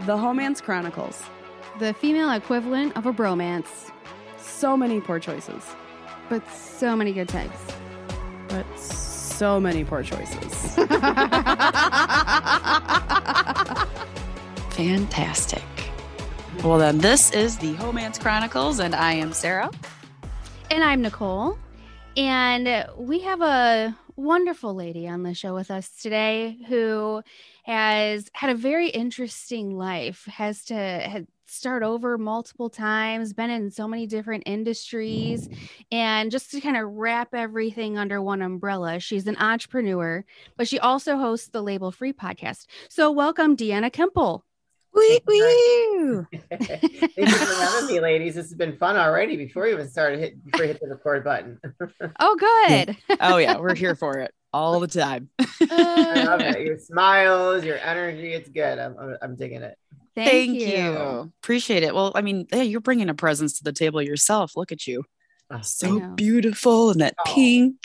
The Homance Chronicles. The female equivalent of a bromance, So many poor choices, but so many good times. but so many poor choices. Fantastic. Well, then, this is the Homance Chronicles, and I am Sarah. And I'm Nicole. And we have a wonderful lady on the show with us today who has had a very interesting life, has to had start over multiple times, been in so many different industries. And just to kind of wrap everything under one umbrella, she's an entrepreneur, but she also hosts the Label Free podcast. So welcome, Deanna Kuempel. Wee, wee. Thank you for having me, ladies. This has been fun already before you even started hit before you hit the record button. Oh, good. Oh, yeah, we're here for it all the time. Uh, I love it. Your smiles, your energy, it's good. I'm, I'm, I'm digging it. Thank, you. Appreciate it. Well, I mean, hey, you're bringing a presence to the table yourself. Look at you. Oh, So beautiful and that Oh. pink.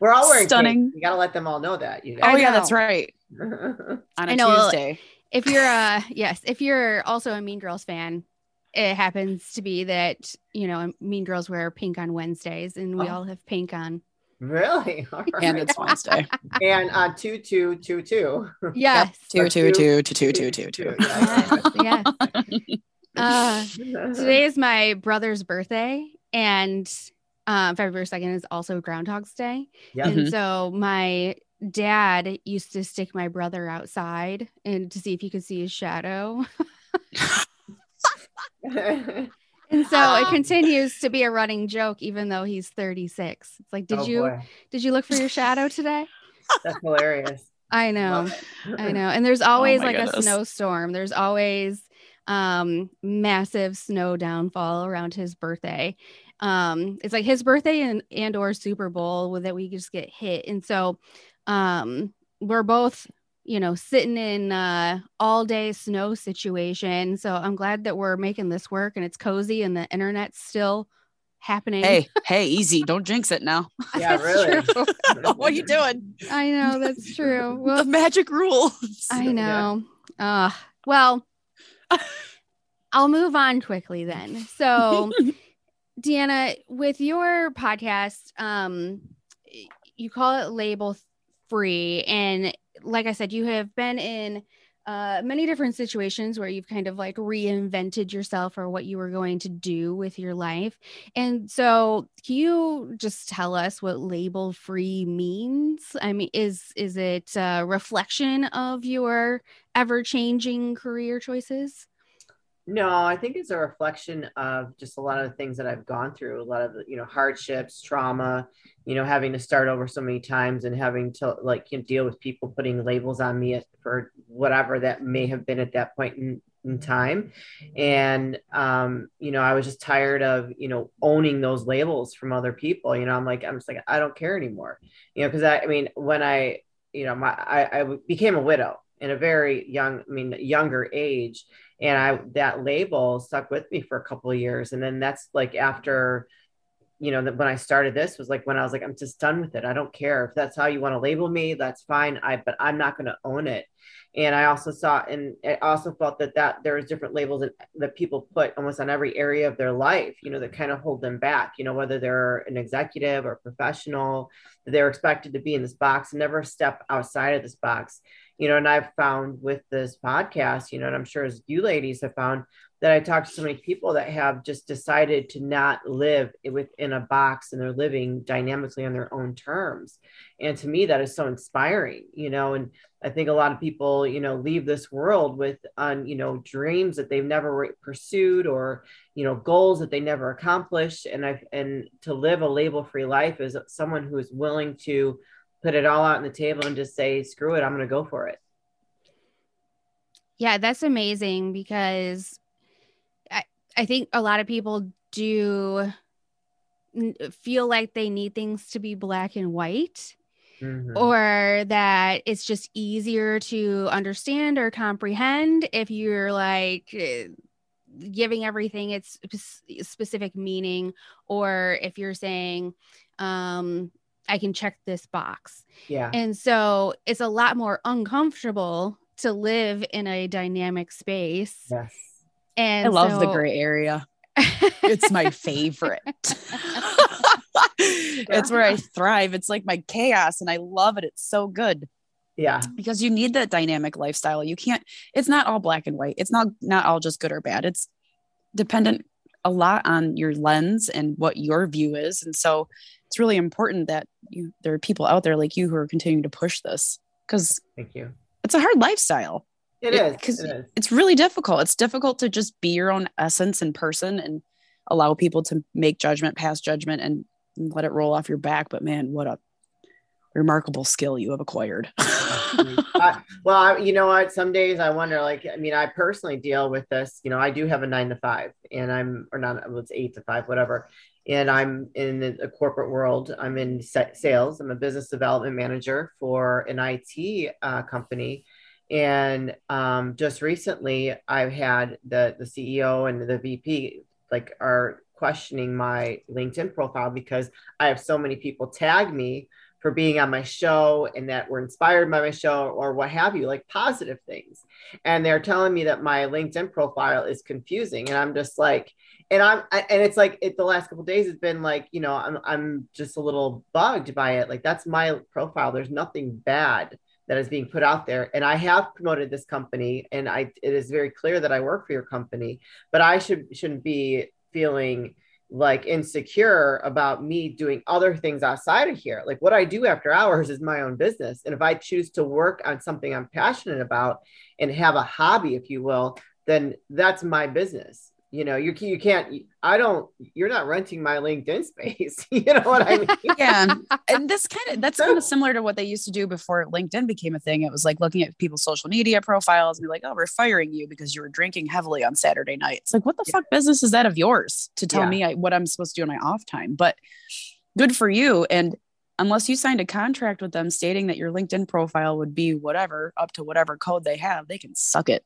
We're all wearing Stunning. pink. You gotta let them all know that. You Oh, I yeah, that's know. right. On a I know. Tuesday. If you're uh yes if you're also a mean girls fan it happens to be that you know mean girls wear pink on wednesdays and we Oh. all have pink on really? All And it's Wednesday. and uh, two, two, two, two. yes Two, Or two, two, two, two, two, two, two. Yeah. yes, yes. Uh, today is my brother's birthday and uh, february 2nd is also groundhog's day Yep. and so my dad used to stick my brother outside and to see if he could see his shadow and so it continues to be a running joke even though he's 36 it's like did Oh, you boy. Did you look for your shadow today? That's hilarious. I know. I know. And there's always my like a snowstorm. There's always um massive snow downfall around his birthday. Um it's like his birthday and and or Super Bowl that we just get hit. And so um we're both you know sitting in uh all day snow situation. So I'm glad that we're making this work and it's cozy and the internet's still happening. Hey, hey, easy. Don't jinx it now. Yeah, That's really. true. what are you doing? I know that's true. The magic rules. I Yeah. know. Uh, well, I'll move on quickly then. So, Deanna, with your podcast, um, you call it label free, and like I said, you have been in uh, many different situations where you've kind of like reinvented yourself or what you were going to do with your life. And so, can you just tell us what label free means? I mean, is is it a reflection of your ever changing career choices? No, I think it's a reflection of just a lot of the things that I've gone through, a lot of you know, hardships, trauma, you know, having to start over so many times and having to like you know, deal with people putting labels on me for whatever that may have been at that point in, in time. And, um, you know, I was just tired of, you know, owning those labels from other people. You know, I'm like, I'm just like, I don't care anymore, you know, because I, I mean, when I, you know, my, I, I became a widow in a very young, I mean, younger age and I that label stuck with me for a couple of years. And then that's like after, you know, that when I started this was like when I was like, I'm just done with it. I don't care if that's how you want to label me. That's fine. I but I'm not going to own it. And I also saw, and I also felt that that there was different labels that, that people put almost on every area of their life, you know, that kind of hold them back. You know, whether they're an executive or professional, they're expected to be in this box and never step outside of this box you know, and I've found with this podcast, you know, and I'm sure as you ladies have found that I talk to so many people that have just decided to not live within a box and they're living dynamically on their own terms. And to me, that is so inspiring, you know, and I think a lot of people, you know, leave this world with, on, you know, dreams that they've never pursued or, you know, goals that they never accomplished. And I, and to live a label free life is someone who is willing to put it all out on the table and just say, screw it, I'm going to go for it. Yeah, that's amazing because I, think a lot of people do feel like they need things to be black and white Mhm. or that it's just easier to understand or comprehend if you're like eh, giving everything its specific meaning or if you're saying um I can check this box. yeah. And so it's a lot more uncomfortable to live in a dynamic space. Yes. And I love the gray area. It's my favorite. it's where I thrive. It's like my chaos and I love it. It's so good Yeah. because you need that dynamic lifestyle. You can't it's not all black and white. It's not not all just good or bad. It's dependent a lot on your lens and what your view is. And so it's really important that you there are people out there like you who are continuing to push this because Thank you. it's a hard lifestyle. It It- is. 'cause It. It's really difficult. It's difficult to just be your own essence in person and allow people to make judgment, pass judgment, and let it roll off your back. But man, what a remarkable skill you have acquired. I, well, I, you know what? Some days I wonder, like, I mean, I personally deal with this. You know, I do have a nine to five, and I'm, or not, well, it's eight to five, whatever. And I'm in the, corporate world. I'm in sa- sales. I'm a business development manager for an IT uh, company. And um, just recently, I've had the the CEO and the VP like are questioning my LinkedIn profile because I have so many people tag me for being on my show and that were inspired by my show or what have you, like positive things. And they're telling me that my LinkedIn profile is confusing. And I'm just like, and I'm, and it's like it, the last couple days has been like, you know, I'm, I'm just a little bugged by it. Like that's my profile. There's nothing bad that is being put out there. And I have promoted this company and I, it is very clear that I work for your company, but I should, shouldn't be feeling like insecure about me doing other things outside of here. Like what I do after hours is my own business. And if I choose to work on something I'm passionate about and have a hobby, if you will, then that's my business. You know, you, you can't, I don't, you're not renting my LinkedIn space. you know what I mean? yeah. And this kind of that's kind of similar to what they used to do before LinkedIn became a thing. It was like looking at people's social media profiles and be like, oh, we're firing you because you were drinking heavily on Saturday night. It's like, what the Yeah. fuck business is that of yours to tell Yeah. me I, what I'm supposed to do in my off time? But good for you. And unless you signed a contract with them stating that your LinkedIn profile would be whatever up to whatever code they have, they can suck it.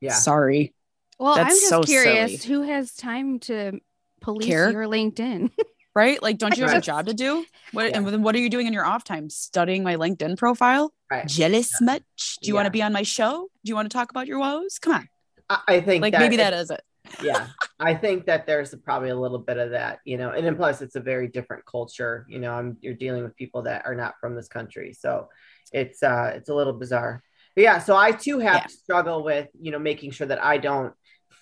Yeah. Sorry. Well, I'm just so curious silly. who has time to police Care? your LinkedIn? Right? Like, don't you have a job to do? What Yeah. and then what are you doing in your off time? Studying my LinkedIn profile? Right. Jealous much? Do you want to be on my show? Do you want to talk about your woes? Come on. I, I think Like that maybe it- that is it. yeah i think that there's probably a little bit of that you know and then plus it's a very different culture you know i'm you're dealing with people that are not from this country so it's uh it's a little bizarre but yeah so i too have Yeah. to struggle with you know making sure that i don't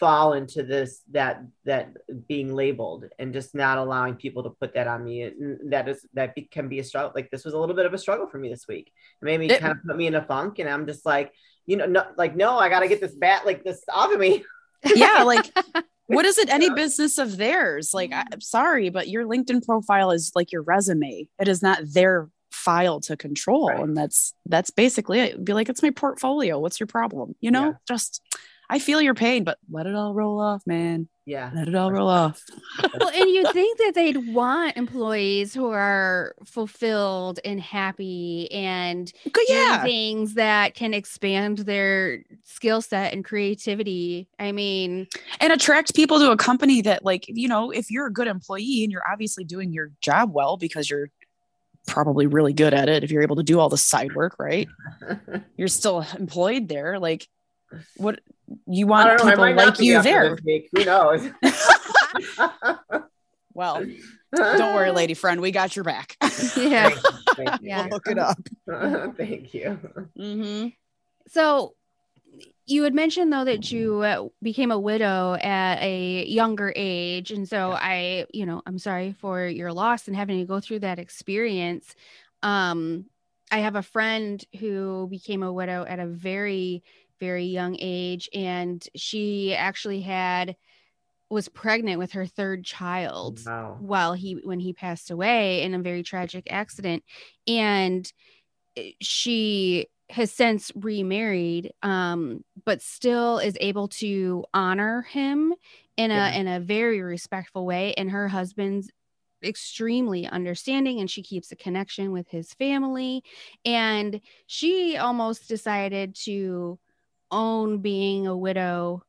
fall into this that that being labeled and just not allowing people to put that on me that is that be, can be a struggle like this was a little bit of a struggle for me this week it made me It- kind of put me in a funk and i'm just like you know no, like no i gotta get this bat like this off of me Yeah, like what is it any business of theirs? Like I'm mm. sorry, but your LinkedIn profile is like your resume. It is not their file to control. Right. And that's that's basically it. Be like, it's my portfolio. What's your problem? You know, Yeah. just I feel your pain, but let it all roll off, man. yeah Let it all roll off. well, and you think that they'd want employees who are fulfilled and happy and Good, doing yeah. things that can expand their skill set and creativity. I mean, and attract people to a company that like you know if you're a good employee and you're obviously doing your job well because you're probably really good at it if you're able to do all the side work right you're still employed there like what you want don't know. I people like you there. Who knows? well don't worry lady friend we got your back yeah. Thank you. Thank you. Yeah. look it up Thank you. mm-hmm. So you had mentioned though that you uh, became a widow at a younger age and so Yeah. I, you know, I'm sorry for your loss and having to go through that experience. Um I have a friend who became a widow at a very very young age and she actually had was pregnant with her third child Wow. while he when he passed away in a very tragic accident and eh, she has since remarried um but still is able to honor him in a Yeah. in a very respectful way and her husband's extremely understanding and she keeps a connection with his family and she almost decided to own being a widow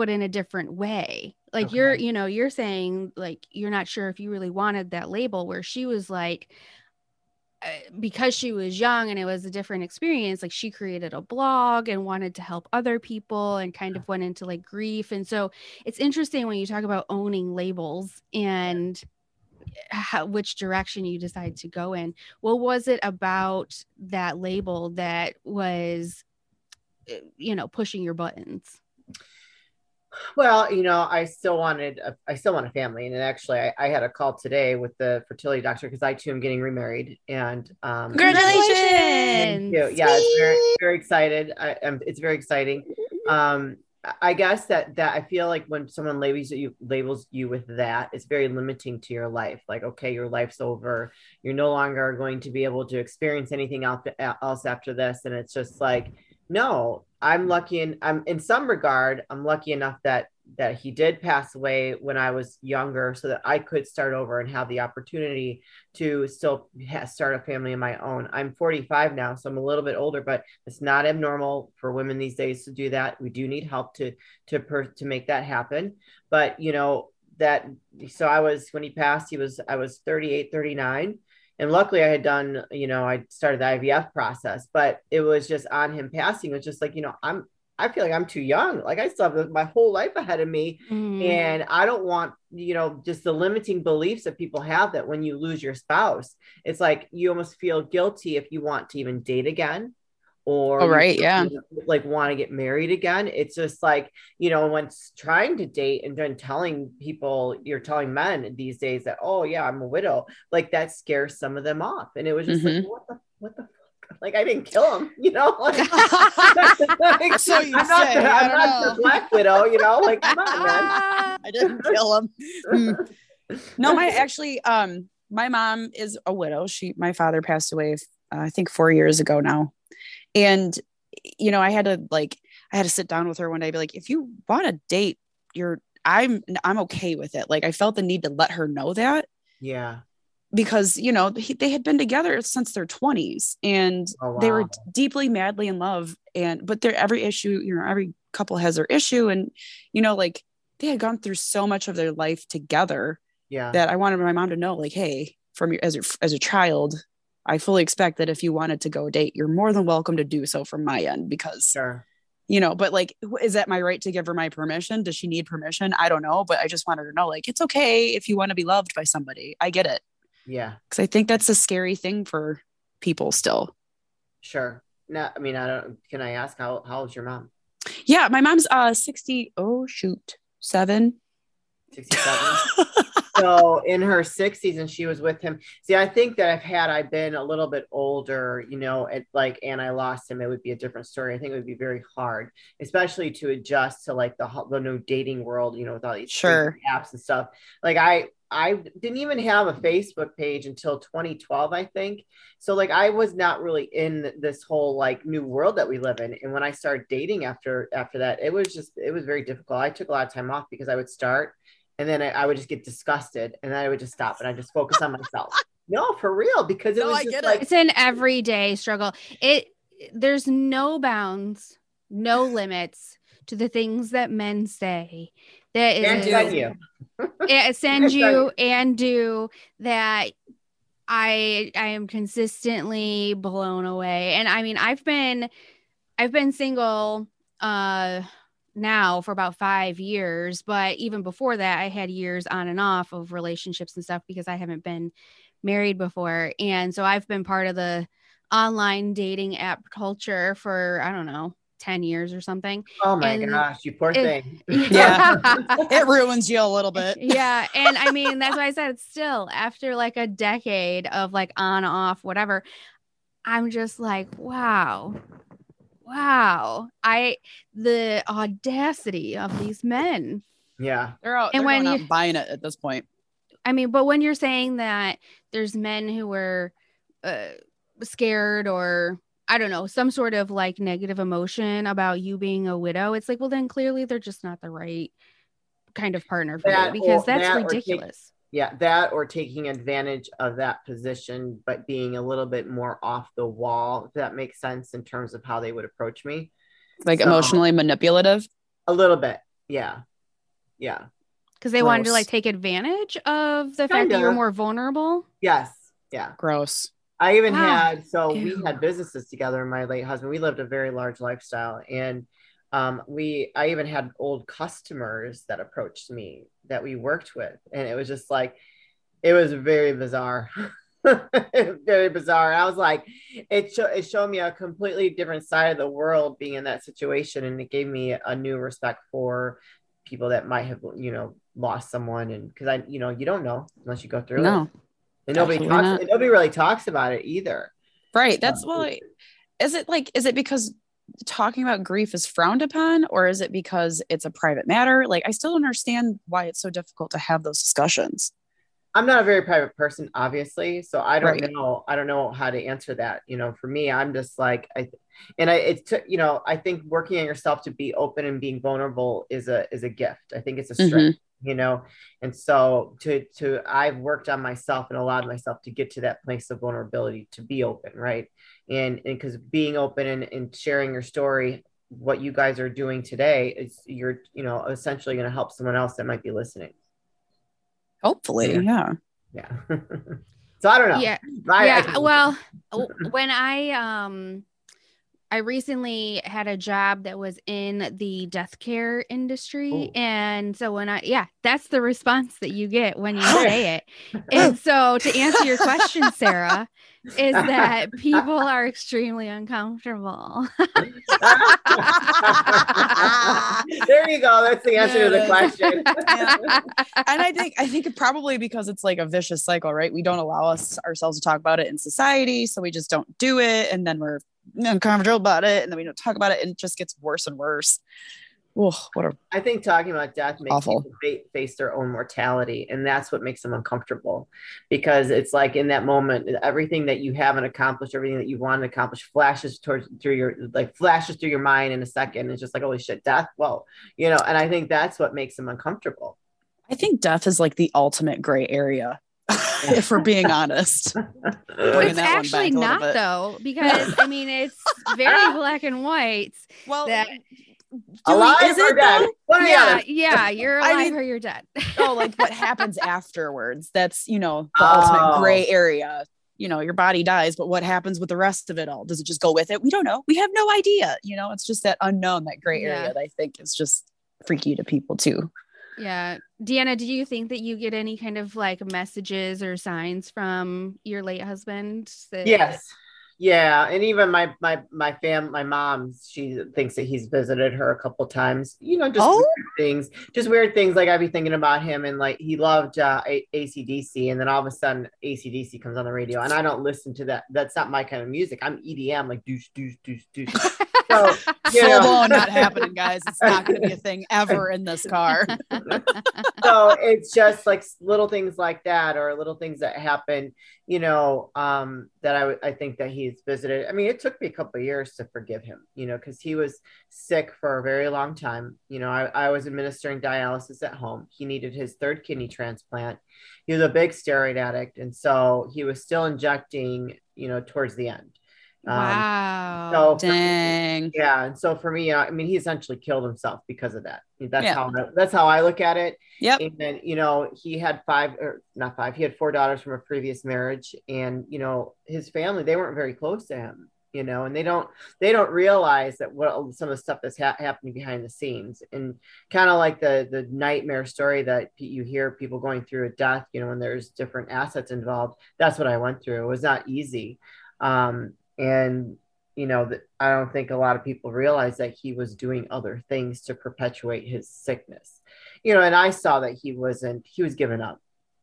but in a different way. Like you're you know you're saying like you're not sure if you really wanted that label where she was like uh, because she was young and it was a different experience like she created a blog and wanted to help other people and kind of went into like grief. And so it's interesting when you talk about owning labels and how, which direction you decide to go in. What was it about that label that was you know pushing your buttons Well, you know, I still wanted, a, I still want a family, and actually, I, I had a call today with the fertility doctor because I too am getting remarried, and um, Thank you. Yeah, it's very, very excited. I am. It's very exciting. Um, I guess that that I feel like when someone labels you labels you with that, it's very limiting to your life. Like, okay, your life's over. You're no longer going to be able to experience anything else else after this, and it's just like, no. I'm hmm. lucky, and I'm in some regard, I'm lucky enough that that he did pass away when I was younger, so that I could start over and have the opportunity to still start a family of my own. I'm 45 now, so I'm a little bit older, but it's not abnormal for women these days to do that. We do need help to to per, to make that happen. But you know that so I was when he passed, he was I was 38, 39. And luckily I had done, you know, I started the IVF process, but it was just on him passing. It was just like, you know, I'm I feel like I'm too young. Like I still have my whole life ahead of me. Mm. And I don't want, you know, just the limiting beliefs that people have that when you lose your spouse, it's like you almost feel guilty if you want to even date again or Oh, you right, yeah. like want to get married again. It's just like, you know, when s- trying to date and then telling people, you're telling men these days that, oh yeah, I'm a widow, like that scares some of them off. And it was just like, what the what the fuck? Like I didn't kill him, you know? Like, like, So I'm not, say, the, I'm not know. the black widow, you know, like come on, man. I didn't kill him. Mm. No, my actually, um, my mom is a widow. She, my father passed away, uh, I think four years ago now, and you know, I had to like, I had to sit down with her one day, be like, if you want to date, you're, I'm, I'm okay with it. Like, I felt the need to let her know that Yeah. because you know he, they had been together since their 20s and Oh, they were deeply madly in love and but there every issue you know every couple has their issue and you know like they had gone through so much of their life together Yeah. that I wanted my mom to know like hey from your as a, as a child I fully expect that if you wanted to go date you're more than welcome to do so from my end because sure. you know but like is that my right to give her my permission does she need permission I don't know but I just wanted to know like it's okay if you want to be loved by somebody I get it Yeah. because I think that's a scary thing for people still. Sure. No, I mean, I don't. Can I ask how how old's your mom? Yeah, my mom's uh 60. Oh shoot, seven. Sixty-seven. so in her 60s and she was with him. See i think that if had i been a little bit older you know it, like and i lost him it would be a different story. I think it would be very hard especially to adjust to like the, the new dating world you know with all these Sure. apps and stuff. Like i i didn't even have a facebook page until 2012 i think. So like i was not really in this whole like new world that we live in. And when i started dating after after that it was just it was very difficult. I took a lot of time off because i would start and then I, I would just get disgusted and then I would just stop and I just focus on myself. No, for real, because it No, was I just get it. like it's an everyday struggle it there's no bounds no limits to the things that men say that and is send you. it send you and do that i i am consistently blown away and i mean i've been i've been single uh now for about five years but even before that i had years on and off of relationships and stuff because i haven't been married before and so i've been part of the online dating app culture for i don't know 10 years or something Oh my and gosh, you poor it- thing. Yeah. It ruins you a little bit. yeah and i mean that's why i said still after like a decade of like on off whatever i'm just like wow wow i the audacity of these men yeah. They're out. And they're when going out you- buying it at this point. i mean but when you're saying that there's men who were uh, scared or i don't know some sort of like negative emotion about you being a widow it's like well then clearly they're just not the right kind of partner for That you because that's that take- ridiculous Yeah, that or taking advantage of that position, but being a little bit more off the wall, if that makes sense in terms of how they would approach me. Like So- emotionally manipulative. A little bit. Yeah. Yeah. because they wanted to like take advantage of the fact that you're Kinda. more vulnerable Yes. Yeah. Gross. I even Wow. had so we had businesses together. My late husband, we lived a very large lifestyle, and um, we I even had old customers that approached me that we worked with, and it was just like it was very bizarre. very bizarre. I was like, it, it showed me a completely different side of the world being in that situation, and it gave me a new respect for people that might have, you know, lost someone, and because I, you know, you don't know unless you go through it. And nobody talks. And nobody really talks about it either. right. That's Um, well. Is it like? Is it because talking about grief is frowned upon, or is it because it's a private matter? Like, I still don't understand why it's so difficult to have those discussions. I'm not a very private person, obviously, so I don't Right. know. I don't know how to answer that. You know, for me, I'm just like I, and I it took. You know, I think working on yourself to be open and being vulnerable is a is a gift. I think it's a mm-hmm. strength. You know, and so to to I've worked on myself and allowed myself to get to that place of vulnerability to be open, right? And and because being open and, and sharing your story, what you guys are doing today is you're you know essentially going to help someone else that might be listening. Hopefully, Yeah. yeah. Yeah. so I don't know. Yeah. I- yeah. I- well, when I um I recently had a job that was in the death care industry. Oh. And so when I, yeah, that's the response that you get when you say it. And so to answer your question, Sarah, is that people are extremely uncomfortable. there you go. That's the answer to the Yeah. question. and I think I think it probably because it's like a vicious cycle, right? We don't allow us ourselves to talk about it in society, so we just don't do it, and then we're uncomfortable about it, and then we don't talk about it, and it just gets worse and worse. Oh, what a I think talking about death makes Awful. people face their own mortality, and that's what makes them uncomfortable. Because it's like in that moment, everything that you haven't accomplished, everything that you want to accomplish, flashes towards through your like flashes through your mind in a second. It's just like holy shit, death. Whoa, you know. And I think that's what makes them uncomfortable. I think death is like the ultimate gray area, if we're being honest. Bringing it's that one actually back not though, because I mean, it's very black and white. Well, That- Alive is or it dead? though? One or the Yeah, yeah, you're I alive mean- or you're dead. Oh, like what happens afterwards? That's you know the Oh. ultimate gray area. You know, your body dies, but what happens with the rest of it all? Does it just go with it? We don't know. We have no idea. You know, it's just that unknown, that gray area Yeah. that I think is just freaky to people too. Yeah. Deanna, do you think that you get any kind of like messages or signs from your late husband? That- Yes. Yeah, and even my my my fam, my mom, she thinks that he's visited her a couple times. You know, just Oh. weird things, just weird things. Like I'd be thinking about him, and like he loved uh, A- ACDC, and then all of a sudden ACDC comes on the radio, and I don't listen to that. That's not my kind of music. I'm EDM, like douche, douche, douche, douche. So you Full know, blown not happening, guys. It's not going to be a thing ever in this car. so it's just like little things like that or little things that happen you know um that i i think that he's visited. I mean it took me a couple of years to forgive him you know because he was sick for a very long time. You know I, I was administering dialysis at home. He needed his third kidney transplant. He was a big steroid addict and so he was still injecting you know towards the end Um, Wow. so Dang. yeah and so for me i mean he essentially killed himself because of that that's Yeah. how that's how i look at it Yep. and then you know he had five or not five he had four daughters from a previous marriage and you know his family they weren't very close to him you know and they don't they don't realize that what some of the stuff that's ha- happening behind the scenes and kind of like the the nightmare story that you hear people going through a death you know when there's different assets involved that's what i went through it was not easy um and you know that i don't think a lot of people realize that he was doing other things to perpetuate his sickness. You know and i saw that he wasn't he was giving up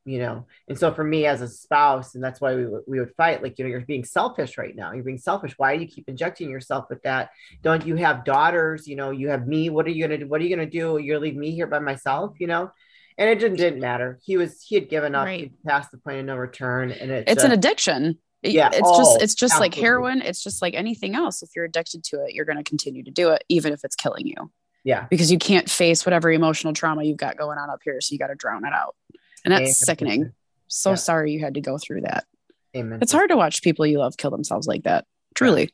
you know? And so for me as a spouse and that's why we, would- we would fight like you know you're being selfish right now. You're being selfish. Why do you keep injecting yourself with that? Don't you have daughters? You know you have me. What are you gonna do? What are you gonna do? You're leave me here by myself you know? And it didn't, didn't matter. He was he had given up. Right. he passed the point of no return and it's, It's uh, an addiction. Yeah. It's just it's just like heroin. It's just like anything else. If you're addicted to it, you're going to continue to do it, even if it's killing you. yeah because you can't face whatever emotional trauma you've got going on up here. So you got to drown it out. And that's Amen. sickening. So Yeah. sorry you had to go through that. amen It's hard to watch people you love kill themselves like that. Truly.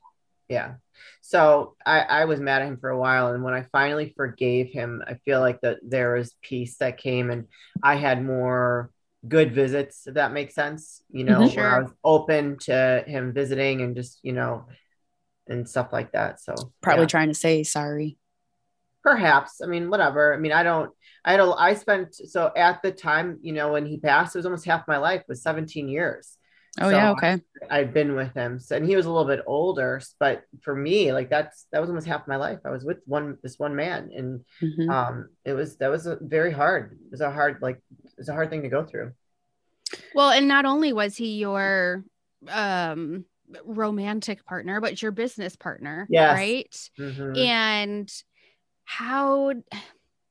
Yeah. So I, I was mad at him for a while. And when I finally forgave him, I feel like that there was peace that came and I had more good visits, if that makes sense. You know, Mhm. where I was open to him visiting and just, you know, and stuff like that. So Probably yeah. trying to say sorry. perhaps. I mean, whatever. I mean, I don't I had a I spent so at the time, you know, when he passed, it was almost half my life was 17 years. Oh So yeah, okay. I've been with him. So, and he was a little bit older, but for me, like that's that was almost half my life. I was with one this one man, and Mhm. um, it was that was a very hard. It was a hard like it was a hard thing to go through. Well, and not only was he your um romantic partner, but your business partner, Yes. right? Mhm. And how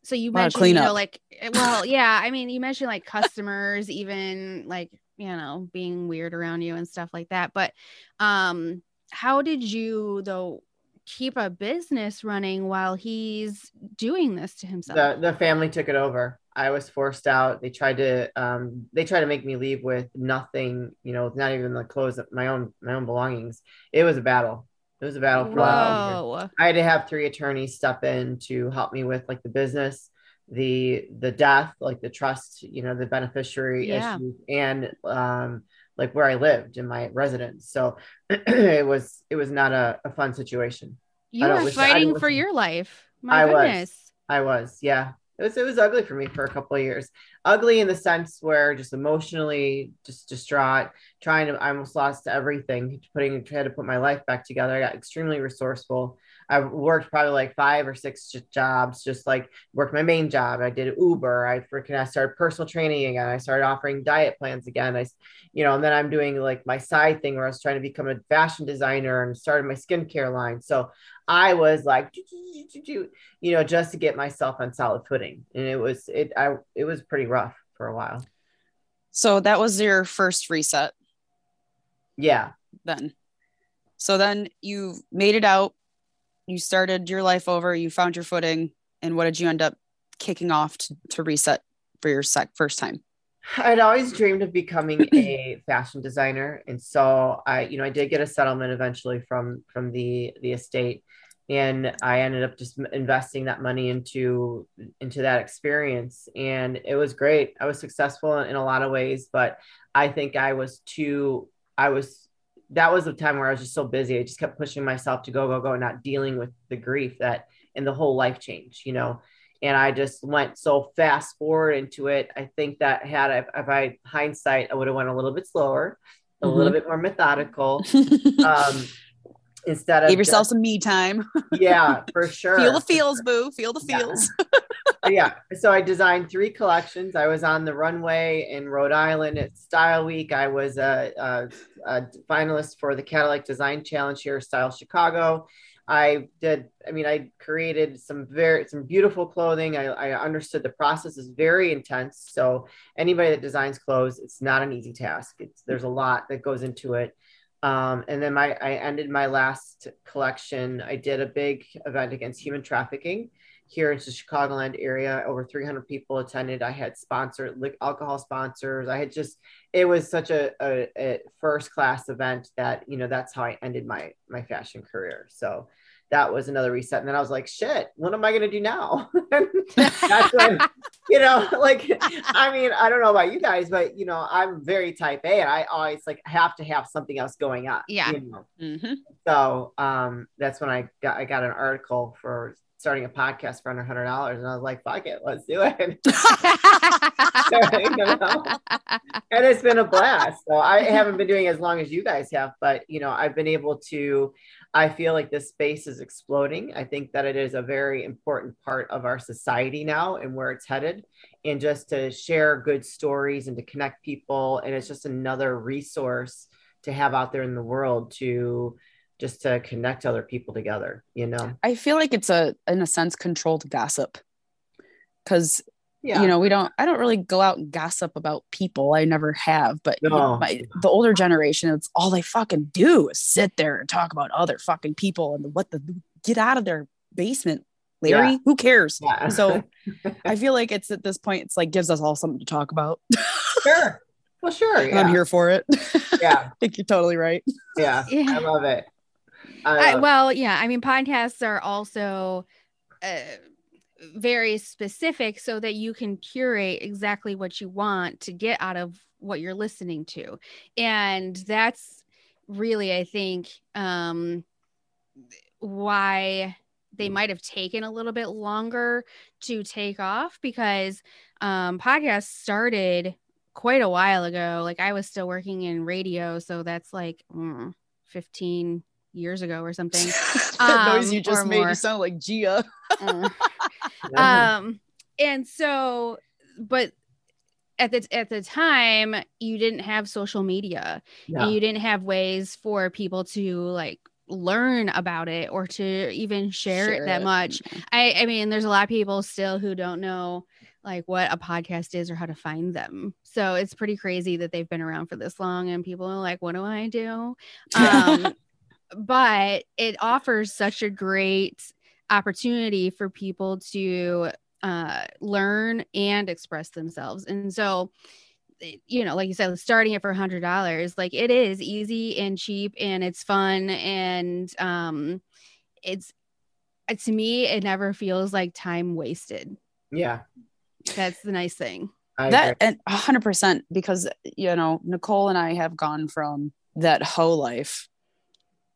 so you mentioned you know like eh, well yeah i mean you mentioned like customers even like you know being weird around you and stuff like that but um how did you though keep a business running while he's doing this to himself the the family took it over. I was forced out. They tried to um they tried to make me leave with nothing, you know, not even the clothes, my own my own belongings. It was a battle. It was a battle for a while. whoa I had to have three attorneys step in to help me with like the business, the the death, like the trust, you know, the beneficiary Yeah. issues, and um, like where I lived in my residence. So it was it was not a, a fun situation. you were fighting for your life my I was. I was, yeah. It was it was ugly for me for a couple of years. Ugly in the sense where just emotionally just distraught, trying to I almost lost everything, putting tried to put my life back together. I got extremely resourceful. I worked probably like five or six jobs, just like worked my main job. I did Uber. I freaking I started personal training again. I started offering diet plans again. I, you know, and then I'm doing like my side thing where I was trying to become a fashion designer and started my skincare line. So I was like, you know, just to get myself on solid footing. And it was it I it was pretty rough for a while. So that was your first reset Yeah. then. So then you made it out. You started your life over. You found your footing. And what did you end up kicking off to, to reset for your sec first time? I'd always dreamed of becoming a fashion designer, and so I, you know, I did get a settlement eventually from from the the estate, and I ended up just investing that money into into that experience, and it was great. I was successful in, in a lot of ways, but I think I was too. I was that was the time where I was just so busy. I just kept pushing myself to go go go, not dealing with the grief that and the whole life change, you know and I just went so fast forward into it. I think that had if, if I hindsight, I would have went a little bit slower, a Mhm. little bit more methodical. Um, instead of Give yourself just- some me time. yeah, for sure. Feel the feels, boo. Feel the Yeah. feels. yeah. So I designed three collections. I was on the runway in Rhode Island at Style Week. I was a, a, a finalist for the Cadillac Design Challenge here, Style Chicago. I did. I mean, I created some very some beautiful clothing. I, I understood the process is very intense. So anybody that designs clothes, it's not an easy task. It's there's a lot that goes into it. Um, and then my I ended my last collection. I did a big event against human trafficking here in the Chicagoland area. Over 300 people attended. I had sponsored alcohol sponsors. I had just it was such a, a, a first class event that you know that's how I ended my my fashion career. So that was another reset. And then I was like, shit, what am I gonna do now? that's when you know, like I mean, I don't know about you guys, but you know, I'm very type A and I always like have to have something else going on. Yeah. You know? Mhm. So um, that's when I got I got an article for starting a podcast for under hundred dollars, and I was like, "Fuck it, let's do it." You know? and it's been a blast. So I haven't been doing as long as you guys have, but you know, I've been able to. I feel like this space is exploding. I think that it is a very important part of our society now and where it's headed, and just to share good stories and to connect people, and it's just another resource to have out there in the world to just to connect other people together. You know? I feel like it's a, in a sense, controlled gossip. Because Yeah. you know we don't i don't really go out and gossip about people i never have but you know, No. my, the older generation it's all they fucking do is sit there and talk about other fucking people and what the get out of their basement larry Yeah. who cares Yeah. so i feel like it's at this point it's like gives us all something to talk about sure. Well, sure. I'm here for it Yeah. i think you're totally right. Yeah. I love it. I I, well, yeah. I mean, podcasts are also uh, very specific so that you can curate exactly what you want to get out of what you're listening to and that's really i think um why they might have taken a little bit longer to take off because um podcasts started quite a while ago like i was still working in radio so that's like mm, 15 years ago or something. That noise um, you just made more. you sound like Gia. Uh, um and so but at the at the time you didn't have social media Yeah. and you didn't have ways for people to like learn about it or to even share, it that much. I i mean there's a lot of people still who don't know like what a podcast is or how to find them. So it's pretty crazy that they've been around for this long and people are like what do i do? Um but it offers such a great opportunity for people to uh, learn and express themselves. And so, you know, like you said, starting it for a hundred dollars, like it is easy and cheap and it's fun and um, it's uh, to me it never feels like time wasted. yeah. That's the nice thing. I that agree. and a hundred percent because you know Nicole and I have gone from that hoe life,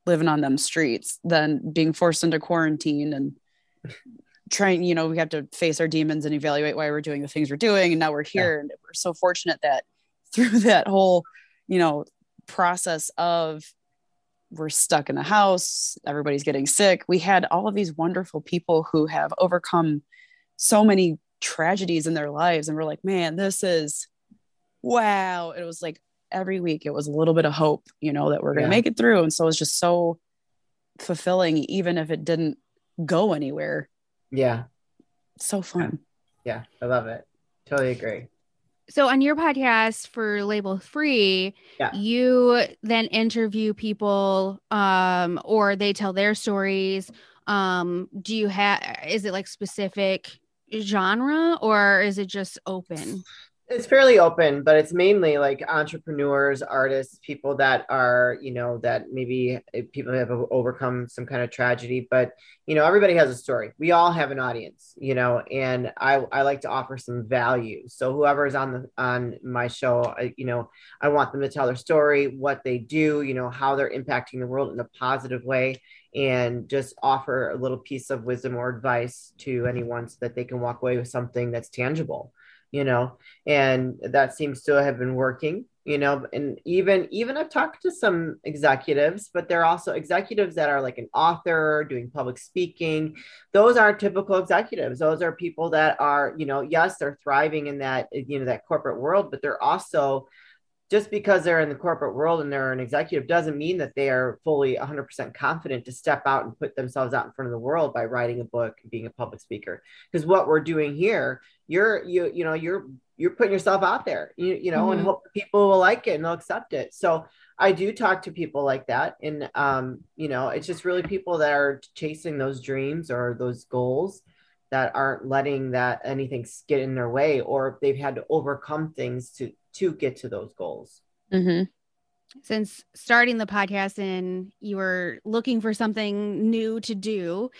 living on them streets, then being forced into quarantine and trying. You know, we have to face our demons and evaluate why we're doing the things we're doing, and now we're here, and we're so fortunate that through that whole, you know, process of we're stuck in the house, everybody's getting sick. We had all of these wonderful people who have overcome so many tragedies in their lives and we're like man this is wow it was like every week it was a little bit of hope you know that we're gonna Yeah. make it through and so it's just so fulfilling even if it didn't go anywhere yeah. so fun Yeah. I love it. Totally agree. So on your podcast for Label Free, Yeah. you then interview people um or they tell their stories. Um do you have is it like specific genre or is it just open? It's fairly open, but it's mainly like entrepreneurs, artists, people that are, you know, that maybe eh, people have overcome some kind of tragedy. But you know, everybody has a story. We all have an audience, you know, and I I like to offer some value. So whoever is on the on my show, I, you know, I want them to tell their story, what they do, you know, how they're impacting the world in a positive way, and just offer a little piece of wisdom or advice to anyone so that they can walk away with something that's tangible you know and that seems to have been working you know and even even i've talked to some executives but they're also executives that are like an author doing public speaking. Those aren't typical executives. Those are people that are you know yes they're thriving in that you know that corporate world but they're also just because they're in the corporate world and they're an executive doesn't mean that they are fully 100% confident to step out and put themselves out in front of the world by writing a book and being a public speaker because what we're doing here you're you you know you're you're putting yourself out there you, you know and Mhm. hope people will like it and they'll accept it so i do talk to people like that and um you know it's just really people that are chasing those dreams or those goals that aren't letting that anything get in their way or they've had to overcome things to to get to those goals mm-hmm. Since starting the podcast and you were looking for something new to do,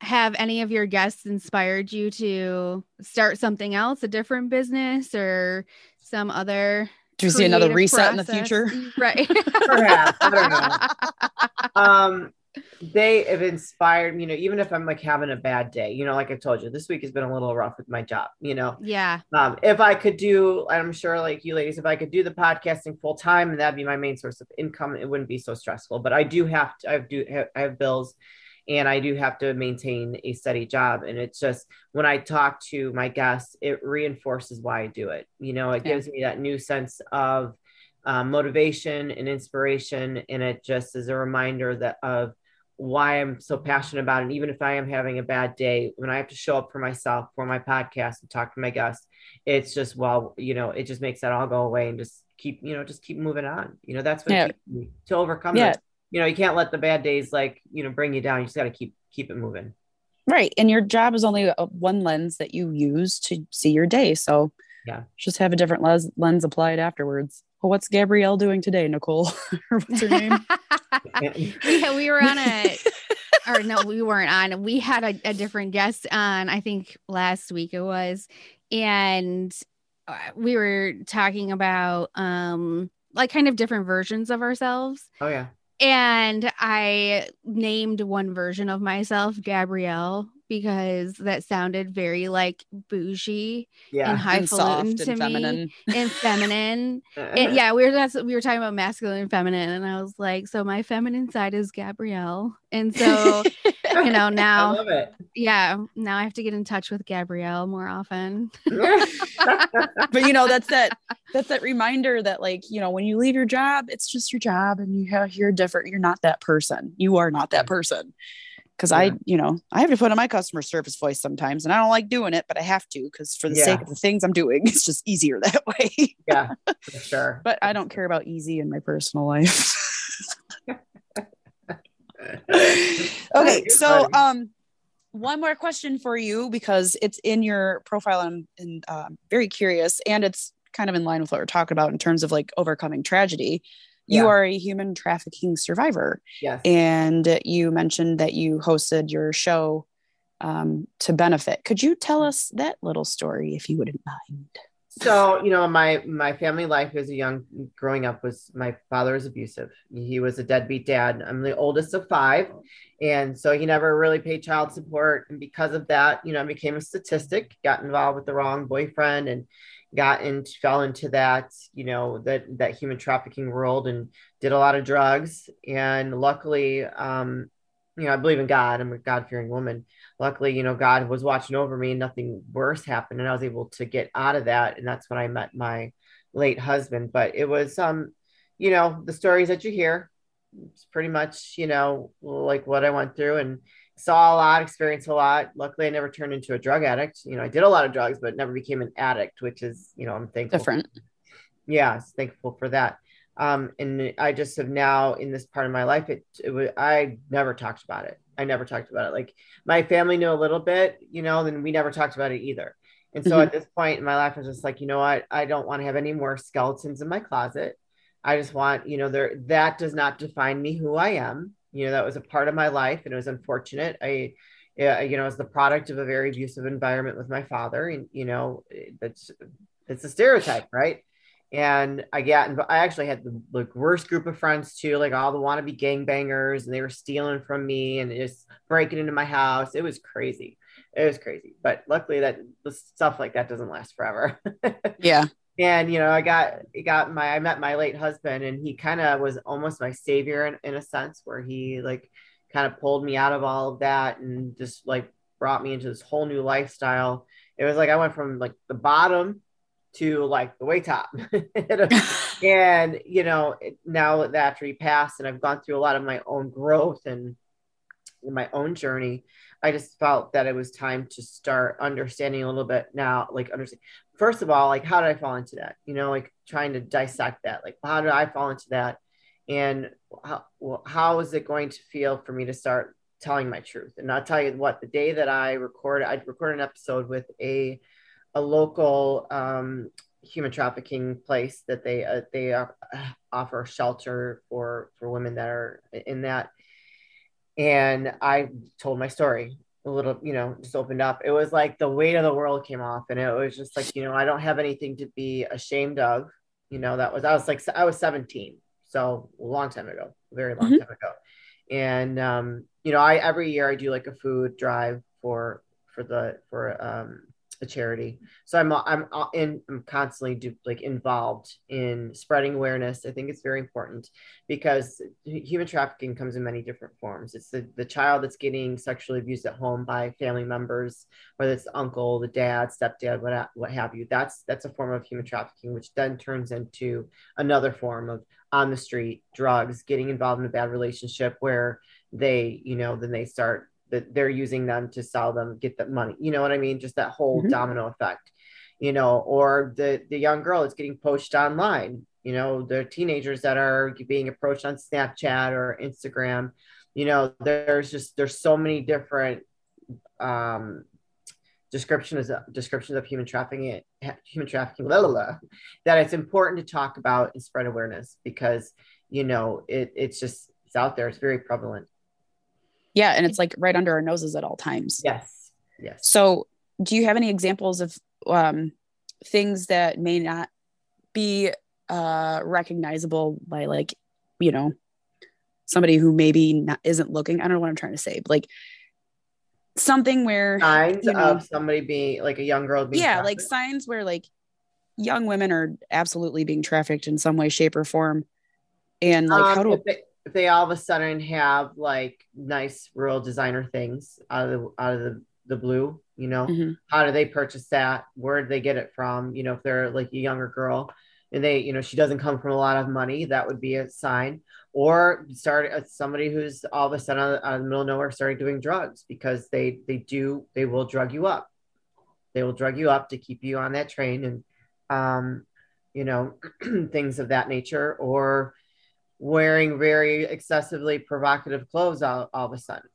have any of your guests inspired you to start something else, a different business or some other do we see another creative reset in the future Right. Perhaps. I don't know. um they have inspired me, you know even if i'm like having a bad day you know like i told you this week has been a little rough with my job you know yeah. um, if I could do, I'm sure like you ladies, if I could do the podcasting full time and that'd be my main source of income, it wouldn't be so stressful. But I do have to, I do, have, I have bills and I do have to maintain a steady job. And it's just when I talk to my guests, it reinforces why I do it. You know, it Yeah. gives me that new sense of um, motivation and inspiration. And it just is a reminder that of why I'm so passionate about it. And even if I am having a bad day, when I have to show up for myself for my podcast and talk to my guests, it's just well, you know, it just makes that all go away and just keep, you know, just keep moving on. You know, that's what Yeah. keeps me- to overcome Yeah. it. You know, you can't let the bad days like, you know, bring you down. You just got to keep keep it moving. right and your job is only a, one lens that you use to see your day so Yeah. just have a different lens, lens applied afterwards well, what's gabrielle doing today nicole what's her name we, we were on a or no, we weren't on. We had a, a different guest on, I think last week it was. And uh, we were talking about um like kind of different versions of ourselves. Oh yeah. And I named one version of myself Gabrielle because that sounded very like bougie Yeah. and highfalutin and to and me feminine. and feminine. And uh-huh. yeah, we were that's we were talking about masculine and feminine, and I was like, so my feminine side is Gabrielle, and so you know now, yeah, now I have to get in touch with Gabrielle more often. but you know that's that that's that reminder that like you know when you leave your job it's just your job and you have you're different you're not that person you are not that mm. person because i you know i have to put on my customer service voice sometimes and i don't like doing it but i have to because for the sake of the things i'm doing it's just easier that way. Yeah, for sure. but i don't care about easy in my personal life. Okay so um one more question for you because it's in your profile and, and uh, very curious and it's kind of in line with what we're talking about in terms of like overcoming tragedy you Yeah. are a human trafficking survivor. Yes. and you mentioned that you hosted your show um, to benefit. Could you tell us that little story if you wouldn't mind? So you know my my family life as a young growing up was my father was abusive. He was a deadbeat dad. I'm the oldest of five. And so he never really paid child support. And because of that you know i became a statistic got involved with the wrong boyfriend and got into fell into that you know that that human trafficking world and did a lot of drugs and luckily um you know i believe in god i'm a god-fearing woman luckily, you know, God was watching over me and nothing worse happened. And I was able to get out of that. And that's when I met my late husband. But it was, um, you know, the stories that you hear, it's pretty much, you know, like what I went through and saw a lot, experienced a lot. Luckily, I never turned into a drug addict. You know, I did a lot of drugs, but never became an addict, which is, you know, I'm thankful. different Yeah, thankful for that. Um, and I just have now in this part of my life, it, it was, I never talked about it. I never talked about it. Like my family knew a little bit, you know, then we never talked about it either. And so Mhm. at this point in my life, I was just like, you know what? I don't want to have any more skeletons in my closet. I just want, you know, there that does not define me who I am. You know, that was a part of my life and it was unfortunate. I, you know, as the product of a very abusive environment with my father, and you know, eh, that's it's a stereotype, right? And I got, I actually had the like worst group of friends too, like all the wannabe gangbangers, and they were stealing from me and just breaking into my house. It was crazy. It was crazy. But luckily, that stuff like that doesn't last forever. yeah and you know, I got, got my, I met my late husband, and he kind of was almost my savior in, in a sense, where he like kind of pulled me out of all of that and just like brought me into this whole new lifestyle. It was like I went from like the bottom to like the way top. and you know, now that after he passed, and I've gone through a lot of my own growth and my own journey, I just felt that it was time to start understanding a little bit now, like understand. First of all, like how did I fall into that? You know, like trying to dissect that. Like how did I fall into that? And how well, how is it going to feel for me to start telling my truth? And I'll tell you what, the day that I recorded, I recorded an episode with a a local um, human trafficking place that they uh, they uh, offer shelter for for women that are in that and i told my story a little you know just opened up it was like the weight of the world came off and it was just like you know i don't have anything to be ashamed of you know that was i was like i was 17 so a long time ago very long Mhm. time ago and um you know i every year i do like a food drive for for the for um a charity. So i'm i'm uh, in i'm constantly do, like involved in spreading awareness. I think it's very important because human trafficking comes in many different forms. It's the, the child that's getting sexually abused at home by family members whether it's the uncle the dad stepdad what, what have you. That's that's a form of human trafficking which then turns into another form of on the street drugs getting involved in a bad relationship where they you know then they start that they're using them to sell them get the money you know what i mean just that whole Mhm. domino effect you know or the the young girl that's getting poached online you know the teenagers that are being approached on snapchat or instagram you know there's just there's so many different um descriptions descriptions of human trafficking human trafficking blah, blah, blah, that it's important to talk about and spread awareness because you know it, it's just it's out there it's very prevalent Yeah, and it's like right under our noses at all times. Yes. Yes. So, do you have any examples of um, things that may not be uh, recognizable by, like, you know, somebody who maybe not, isn't looking? I don't know what I'm trying to say, but like something where, Signs you know- of somebody being like a young girl being yeah, like signs where like young women are absolutely being trafficked in some way, shape, or form, and like Um, how do if they, if they all of a sudden have like nice rural designer things out of the out of the, the blue, you know, Mhm. how do they purchase that? Where do they get it from? You know, if they're like a younger girl and they, you know, she doesn't come from a lot of money, that would be a sign. Or start uh, somebody who's all of a sudden out of, out of the middle of nowhere started doing drugs because they they do they will drug you up. They will drug you up to keep you on that train and um, you know, things of that nature, or wearing very excessively provocative clothes all, all of a sudden.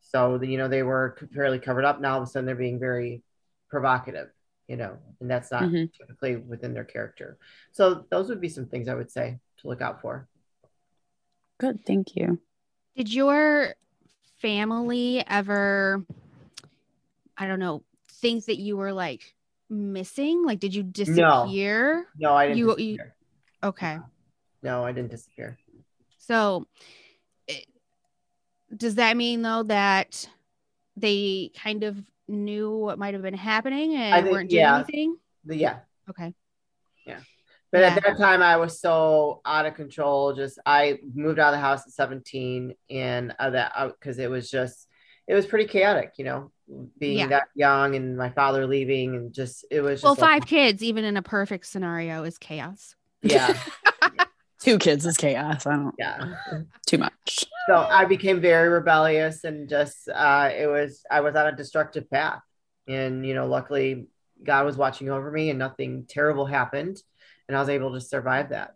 So, you know, they were fairly covered up. Now all of a sudden they're being very provocative, you know, and that's not Mhm. typically within their character. So those would be some things I would say to look out for. good. Thank you. Did your family ever, I don't know, think that you were like missing? Like, did you disappear? No, I didn't You- you- disappear. Okay. No, I didn't disappear. So, it- does that mean though that they kind of knew what might have been happening and think- weren't doing yeah. anything? The, yeah. Okay. Yeah. But Yeah. at that time, I was so out of control. Just I moved out of the house at 17, and uh, that because it was just it was pretty chaotic, you know, being Yeah. that young and my father leaving, and just it was just Well, a- five kids, even in a perfect scenario, is chaos. yeah, Two kids is chaos. I don't yeah. too much. So I became very rebellious, and just uh, it was I was on a destructive path, and you know, luckily God was watching over me, and nothing terrible happened, and I was able to survive that.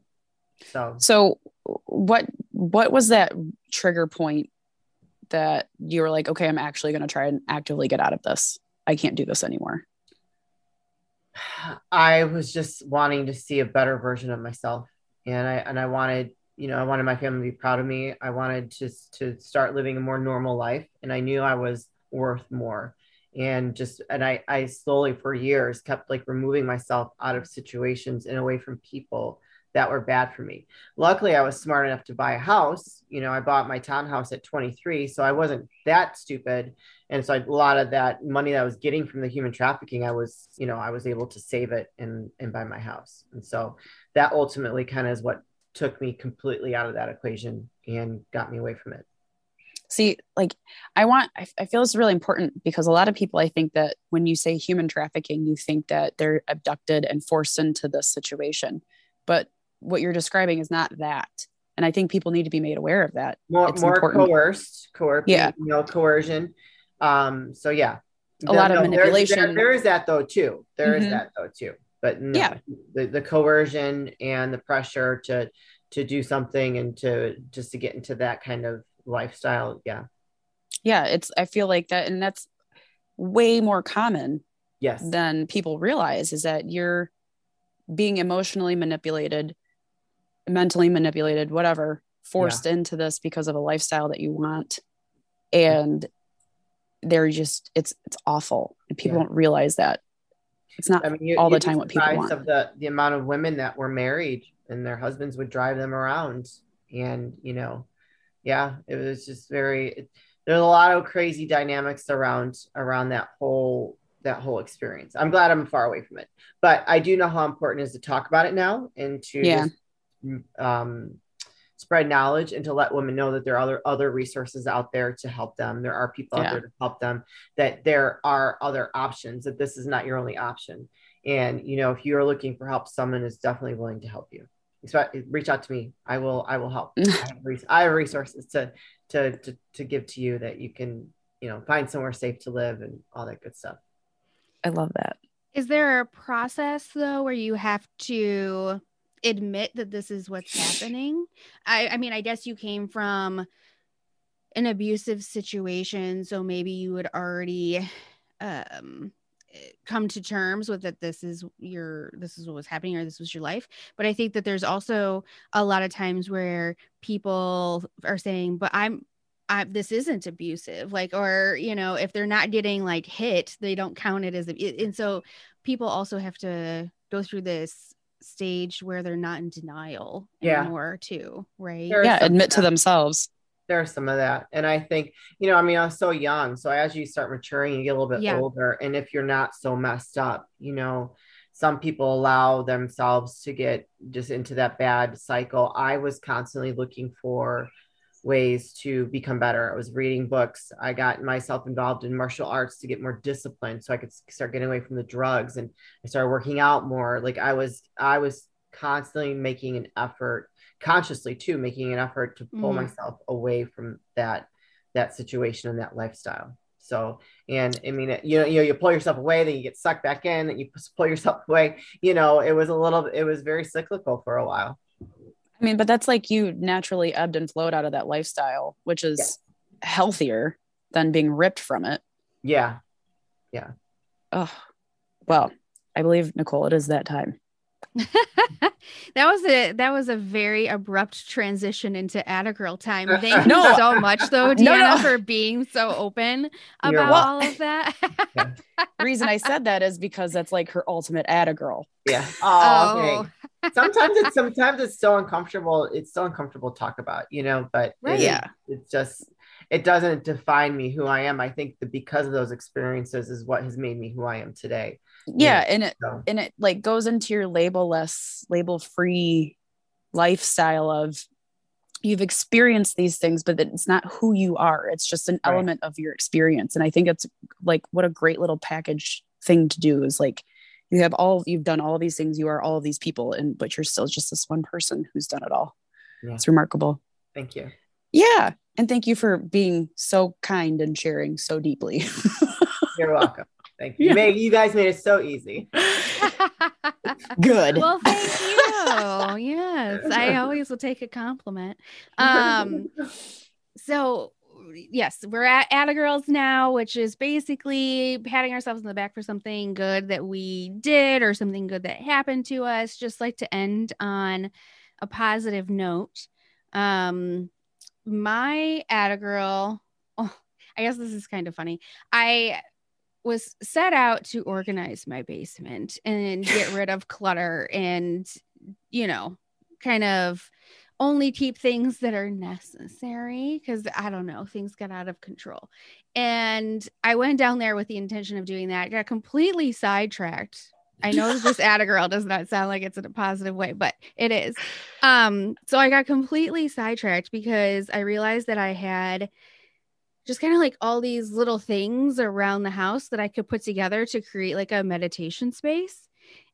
So So, what what was that trigger point that you were like, okay, I'm actually going to try and actively get out of this. I can't do this anymore. I was just wanting to see a better version of myself, and I and I wanted, you know, I wanted my family to be proud of me. I wanted to to start living a more normal life, and I knew I was worth more. And just and I I slowly for years kept like removing myself out of situations and away from people that were bad for me. Luckily, I was smart enough to buy a house. You know, I bought my townhouse at 23, so I wasn't that stupid and so a lot of that money that I was getting from the human trafficking, I was, you know, I was able to save it and and buy my house. And so that ultimately kind of is what took me completely out of that equation and got me away from it. See, like, I want, I, I feel it's really important because a lot of people, I think that when you say human trafficking, you think that they're abducted and forced into this situation. But what you're describing is not that. And I think people need to be made aware of that. More It's more important. coerced, coer- Yeah. you know, coercion. Um, so yeah. A lot of there's- manipulation. there- there is that though too. There is Mhm. that though too. But no, Yeah. the, the coercion and the pressure to to do something and to just to get into that kind of lifestyle. Yeah. Yeah. It's, I feel like that. And that's way more common Yes. than people realize is that you're being emotionally manipulated, mentally manipulated, whatever, forced into this because of a lifestyle that you want. And they're just it's it's awful. And people Yeah. don't realize that. It's not I mean, you, all the time what people want. Of the the amount of women that were married and their husbands would drive them around, and you know, yeah, it was just very. It, there's a lot of crazy dynamics around around that whole that whole experience. I'm glad I'm far away from it, but I do know how important it is to talk about it now and to Yeah. just, um, spread knowledge and to let women know that there are other other resources out there to help them. There are people out there to help them. That there are other options. That this is not your only option. And you know, if you're looking for help, someone is definitely willing to help you. So reach out to me. I will. I will help. I have, res- I have resources to, to to to give to you that you can you know find somewhere safe to live and all that good stuff. I love that. Is there a process though where you have to admit that this is what's happening? I, I mean, I guess you came from an abusive situation, so maybe you would already um come to terms with that this is your this is what was happening or this was your life but i think that there's also a lot of times where people are saying but i'm I, this isn't abusive like or you know if they're not getting like hit they don't count it as and so people also have to go through this stage where they're not in denial Yeah. anymore too right There is Yeah, admit to themselves. There's some of that. And I think, you know, I mean, I was so young. So as you start maturing, you get a little bit Yeah. older. And if you're not so messed up, you know, some people allow themselves to get just into that bad cycle. I was constantly looking for ways to become better. I was reading books. I got myself involved in martial arts to get more discipline so I could start getting away from the drugs and I started working out more. Like I was I was constantly making an effort consciously too making an effort to pull Mhm. myself away from that that situation and that lifestyle. So, and I mean, you know, you know, you pull yourself away, then you get sucked back in, then you pull yourself away. You know, it was a little, it was very cyclical for a while. I mean, but that's like you naturally ebbed and flowed out of that lifestyle, which is healthier than being ripped from it. Yeah. Yeah. Oh, well, I believe Nicole, it is that time. that was a that was a very abrupt transition into Atta Girl time. Thank No. you so much though, Deanna, No, no. for being so open about welcome. all of that. The reason I said that is because that's like her ultimate Atta girl. Yeah. Oh, Oh. okay. Oh. Sometimes it's, sometimes it's so uncomfortable. It's so uncomfortable to talk about, you know, but Right. it- Yeah. it's just, it doesn't define me who I am. I think that because of those experiences is what has made me who I am today. Yeah, and it So, and it like goes into your label-less, label-free lifestyle of you've experienced these things, but it's not who you are. It's just an Right. element of your experience. And I think it's like what a great little package thing to do is like you have all you've done all these things, you are all of these people, and but you're still just this one person who's done it all. Yeah. It's remarkable. thank you. Yeah. And thank you for being so kind and sharing so deeply. You're welcome. Thank you. Yeah. You, made, you guys made it so easy. Good. well, thank you. Yes, I always will take a compliment. Um, so yes, we're at Atta Girls now, which is basically patting ourselves in the back for something good that we did or something good that happened to us. Just like to end on a positive note. Um, my Atta Girl. Oh, I guess this is kind of funny. I was set out to organize my basement and get rid of clutter and you know kind of only keep things that are necessary because i don't know things got out of control. And i went down there with the intention of doing that got completely sidetracked. I know this Atta girl does not sound like it's in a positive way but it is. Um so i got completely sidetracked because i realized that i had just kind of like all these little things around the house that I could put together to create like a meditation space.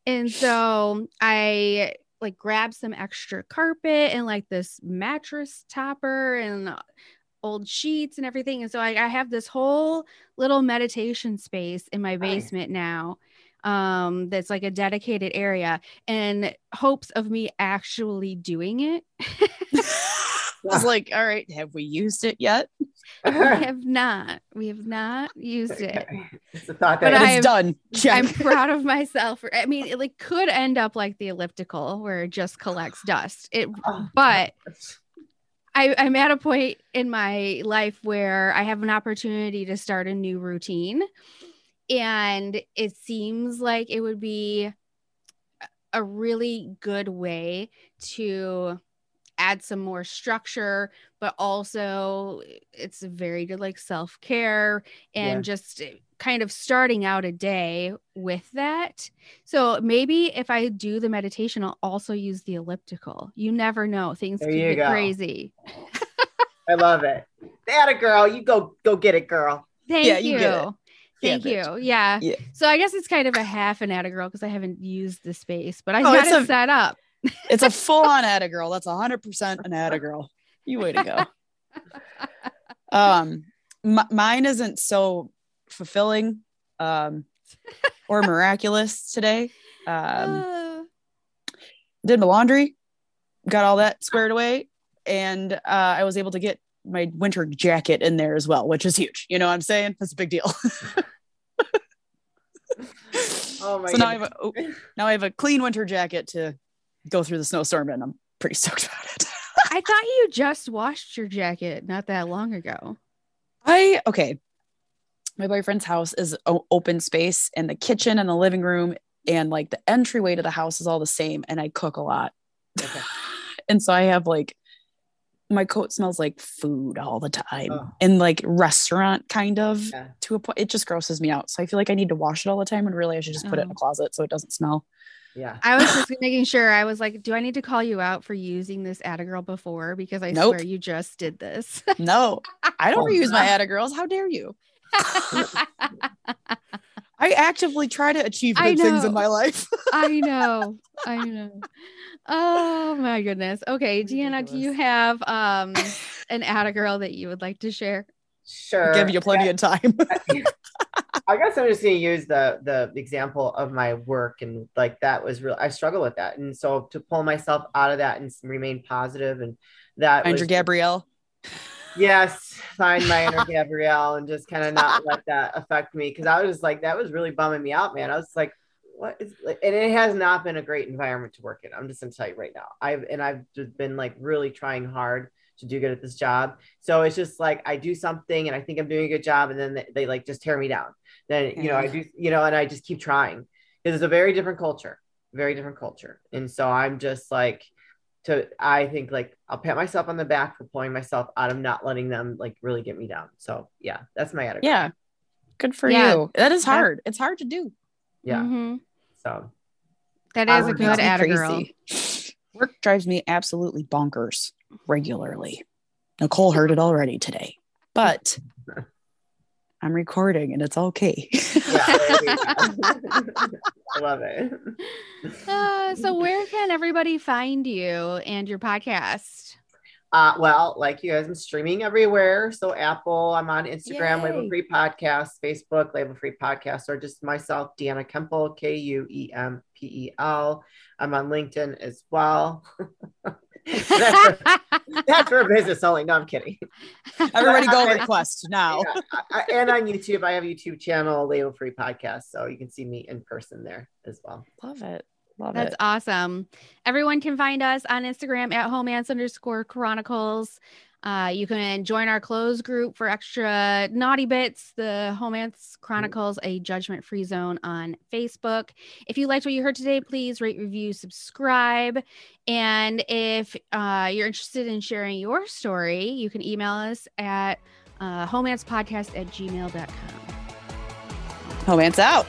And so I like grabbed some extra carpet and like this mattress topper and old sheets and everything. And so I, I have this whole little meditation space in my basement now um that's like a dedicated area and hopes of me actually doing it I was like, all right, have we used it yet? we have not we have not used it Okay. It's a thought But that I it's am- done. Check. I'm proud of myself. I mean, it like could end up like the elliptical where it just collects dust. It, Oh, but I, I'm at a point in my life where I have an opportunity to start a new routine, and it seems like it would be a really good way to add some more structure but also it's very good like self-care and Yeah. just eh, kind of starting out a day with that so maybe if i do the meditation i'll also use the elliptical you never know things There can get go. crazy I love it. That a girl. You go go get it, girl. thank Yeah, you, you get it. thank Yeah, you yeah. Yeah. so i guess it's kind of a half an Atta girl because i haven't used the space but i Oh, got it a- set up It's a full on Atta girl. That's hundred percent an Atta girl. You way to go. Um, m- mine isn't so fulfilling, um, or miraculous today. Um, Uh, did my laundry, got all that squared away, and uh, I was able to get my winter jacket in there as well, which is huge. You know what I'm saying? That's a big deal. Oh my god. so now I have a now I have a clean winter jacket to go through the snowstorm, and I'm pretty stoked about it. I thought you just washed your jacket not that long ago. I okay. My boyfriend's house is o- open space, and the kitchen and the living room and like the entryway to the house is all the same. And I cook a lot, Okay. and so I have like my coat smells like food all the time, Oh. and like restaurant kind of Yeah. to a point. It just grosses me out. So I feel like I need to wash it all the time, and really I should just put it in Oh. a closet so it doesn't smell. Yeah. I was just making sure. I was like, do I need to call you out for using this Attagirl before? Because I Nope. swear you just did this. No, I don't Oh, reuse my God. Atta girls. How dare you? I actively try to achieve good things in my life. I know. I know. Oh my goodness. Okay, Deanna, do you have um an Attagirl that you would like to share? Sure. Give you plenty of time. I guess I'm just going to use the the example of my work and like that was real. I struggle with that, and so to pull myself out of that and remain positive and that Andrew was, Gabrielle. yes, find my inner Gabrielle and just kind of not let that affect me because I was just like that was really bumming me out, man. I was like, what is like, and it has not been a great environment to work in. I'm just gonna tell you right now. I've and I've just been like really trying hard to do good at this job. So it's just like I do something and I think I'm doing a good job, and then they, they like just tear me down. Then you know I Yeah. do you know, and I just keep trying because it's a very different culture, very different culture, and so I'm just like to I think like I'll pat myself on the back for pulling myself out of not letting them like really get me down. So yeah, that's my attitude. Yeah. Good for Yeah. you. That is That- hard. It's hard to do. yeah. Mhm. So that is a good Makes me Attagirl. crazy. Work drives me absolutely bonkers regularly. Nicole heard it already today, but I'm recording and it's okay. yeah, there we go. I love it. Uh, so where can everybody find you and your podcast? Uh, well, like you guys, I'm streaming everywhere. So Apple, I'm on Instagram, Label Yay. Free Podcast, Facebook, Label Free Podcast, or just myself, Deanna Kuempel, K U E M P E L. I'm on LinkedIn as well. that's, for, that's for business only. No, I'm kidding. Everybody go request now. Yeah, I- I- and on YouTube, I have a YouTube channel, Label Free Podcast, so you can see me in person there as well. Love it. Love it. That's it. awesome. Everyone can find us on Instagram at homance underscore chronicles. Uh, you can join our closed group for extra naughty bits, the Homance Chronicles, a judgment free zone on Facebook. If you liked what you heard today, please rate, review, subscribe. And if uh, you're interested in sharing your story, you can email us at uh, homancepodcast at gmail.com. Homance out.